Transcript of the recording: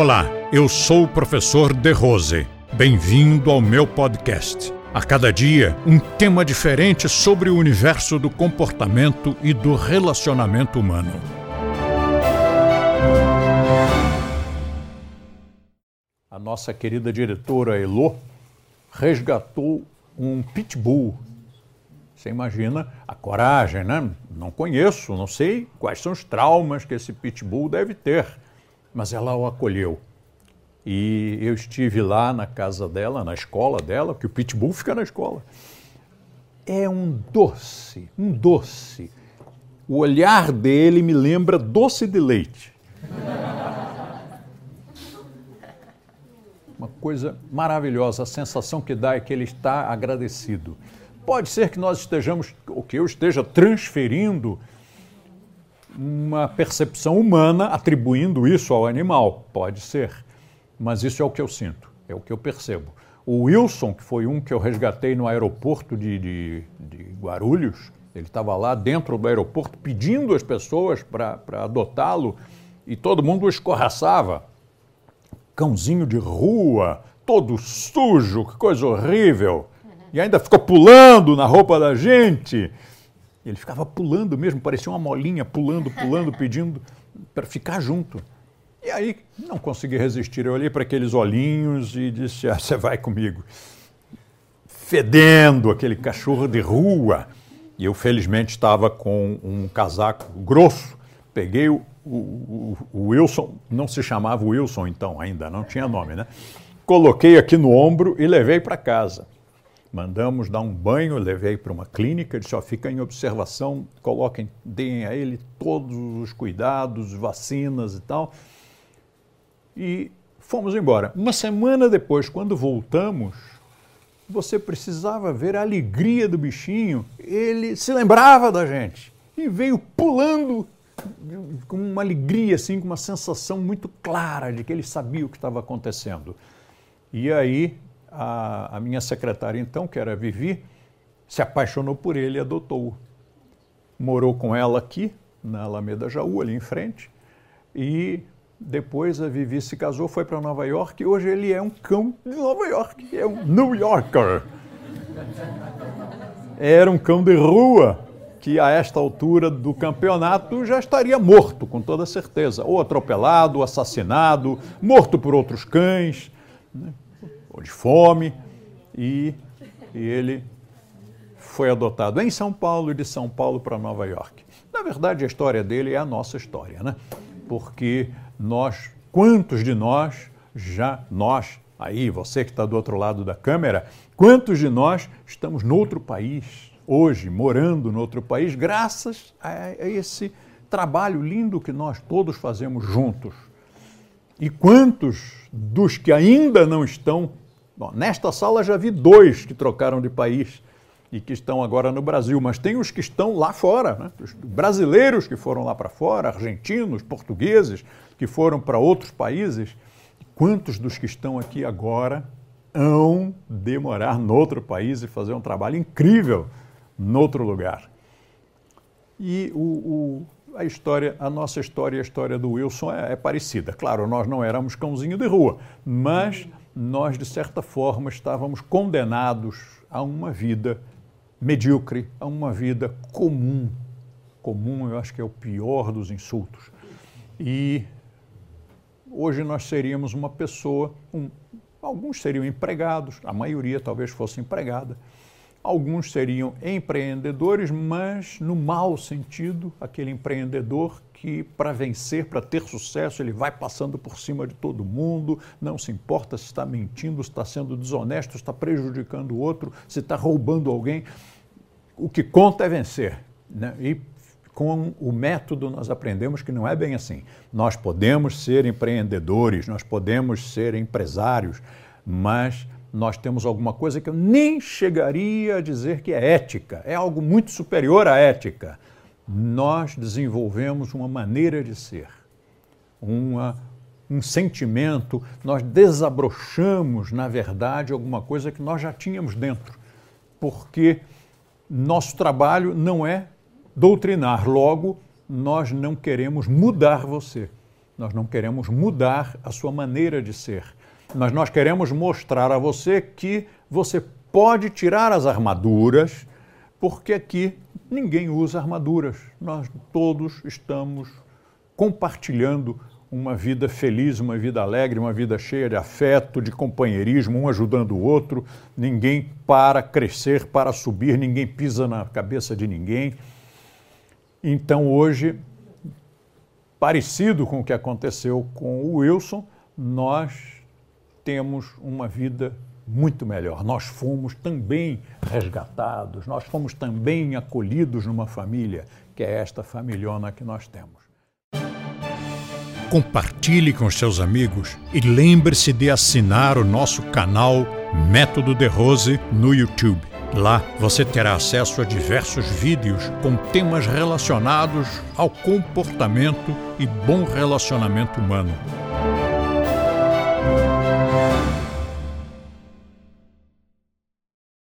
Olá, eu sou o professor De Rose. Bem-vindo ao meu podcast. A cada dia, um tema diferente sobre o universo do comportamento e do relacionamento humano. A nossa querida diretora Elo resgatou um pitbull. Você imagina a coragem, né? Não conheço, não sei quais são os traumas que esse pitbull deve ter, mas ela o acolheu. E eu estive lá na casa dela, na escola dela, porque o pitbull fica na escola. É um doce, um doce. O olhar dele me lembra doce de leite. Uma coisa maravilhosa, a sensação que dá é que ele está agradecido. Pode ser que nós estejamos, ou que eu esteja transferindo uma percepção humana atribuindo isso ao animal. Pode ser. Mas isso é o que eu sinto, é o que eu percebo. O Wilson, que foi um que eu resgatei no aeroporto de, de, de Guarulhos, ele estava lá dentro do aeroporto pedindo às pessoas para adotá-lo e todo mundo o escorraçava cãozinho de rua, todo sujo, que coisa horrível. E ainda ficou pulando na roupa da gente. Ele ficava pulando mesmo, parecia uma molinha, pulando, pulando, pedindo para ficar junto. E aí não consegui resistir. Eu olhei para aqueles olhinhos e disse: ah, Você vai comigo. Fedendo aquele cachorro de rua. E eu, felizmente, estava com um casaco grosso. Peguei o, o, o, Wilson, não se chamava Wilson então ainda, não tinha nome, né? Coloquei aqui no ombro e levei para casa. Mandamos dar um banho, levei para uma clínica, disse, ó, fica em observação, coloquem, deem a ele todos os cuidados, vacinas e tal. E fomos embora. Uma semana depois, quando voltamos, você precisava ver a alegria do bichinho. Ele se lembrava da gente e veio pulando com uma alegria, assim, com uma sensação muito clara de que ele sabia o que estava acontecendo. E aí a, a minha secretária, então, que era Vivi, se apaixonou por ele e adotou-o. Morou com ela aqui, na Alameda Jaú, ali em frente, e depois a Vivi se casou, foi para Nova York e hoje ele é um cão de Nova York, é um New Yorker. Era um cão de rua, que a esta altura do campeonato já estaria morto, com toda certeza, ou atropelado, ou assassinado, morto por outros cães, né? Ou de fome, e, e ele foi adotado em São Paulo e de São Paulo para Nova York. Na verdade, a história dele é a nossa história, né? Porque nós, quantos de nós já, nós, aí, você que está do outro lado da câmera, quantos de nós estamos noutro país, hoje morando no outro país, graças a esse trabalho lindo que nós todos fazemos juntos. E quantos dos que ainda não estão. Bom, nesta sala já vi dois que trocaram de país e que estão agora no Brasil, mas tem os que estão lá fora, né? os brasileiros que foram lá para fora, argentinos, portugueses que foram para outros países. Quantos dos que estão aqui agora hão de morar noutro país e fazer um trabalho incrível noutro lugar. E o, o, a história, a nossa história e a história do Wilson é, é, parecida. Claro, nós não éramos cãozinho de rua, mas nós, de certa forma, estávamos condenados a uma vida medíocre, a uma vida comum. Comum, eu acho que é o pior dos insultos. E hoje nós seríamos uma pessoa, um, alguns seriam empregados, a maioria talvez fosse empregada, Alguns seriam empreendedores, mas no mau sentido, aquele empreendedor que, para vencer, para ter sucesso, ele vai passando por cima de todo mundo, não se importa se está mentindo, se está sendo desonesto, se está prejudicando o outro, se está roubando alguém. O que conta é vencer. Né? E com o método nós aprendemos que não é bem assim. Nós podemos ser empreendedores, nós podemos ser empresários, mas nós temos alguma coisa que eu nem chegaria a dizer que é ética, é algo muito superior à ética. Nós desenvolvemos uma maneira de ser, uma, um sentimento, nós desabrochamos, na verdade, alguma coisa que nós já tínhamos dentro, porque nosso trabalho não é doutrinar, logo, nós não queremos mudar você. Nós não queremos mudar a sua maneira de ser. Mas nós queremos mostrar a você que você pode tirar as armaduras, porque aqui ninguém usa armaduras. Nós todos estamos compartilhando uma vida feliz, uma vida alegre, uma vida cheia de afeto, de companheirismo, um ajudando o outro. Ninguém para crescer, para subir, ninguém pisa na cabeça de ninguém. Então, hoje, parecido com o que aconteceu com o Wilson, nós temos uma vida muito melhor. Nós fomos também resgatados, nós fomos também acolhidos numa família, que é esta familhona que nós temos. Compartilhe com seus amigos e lembre-se de assinar o nosso canal Método de Rose no YouTube. Lá você terá acesso a diversos vídeos com temas relacionados ao comportamento e bom relacionamento humano.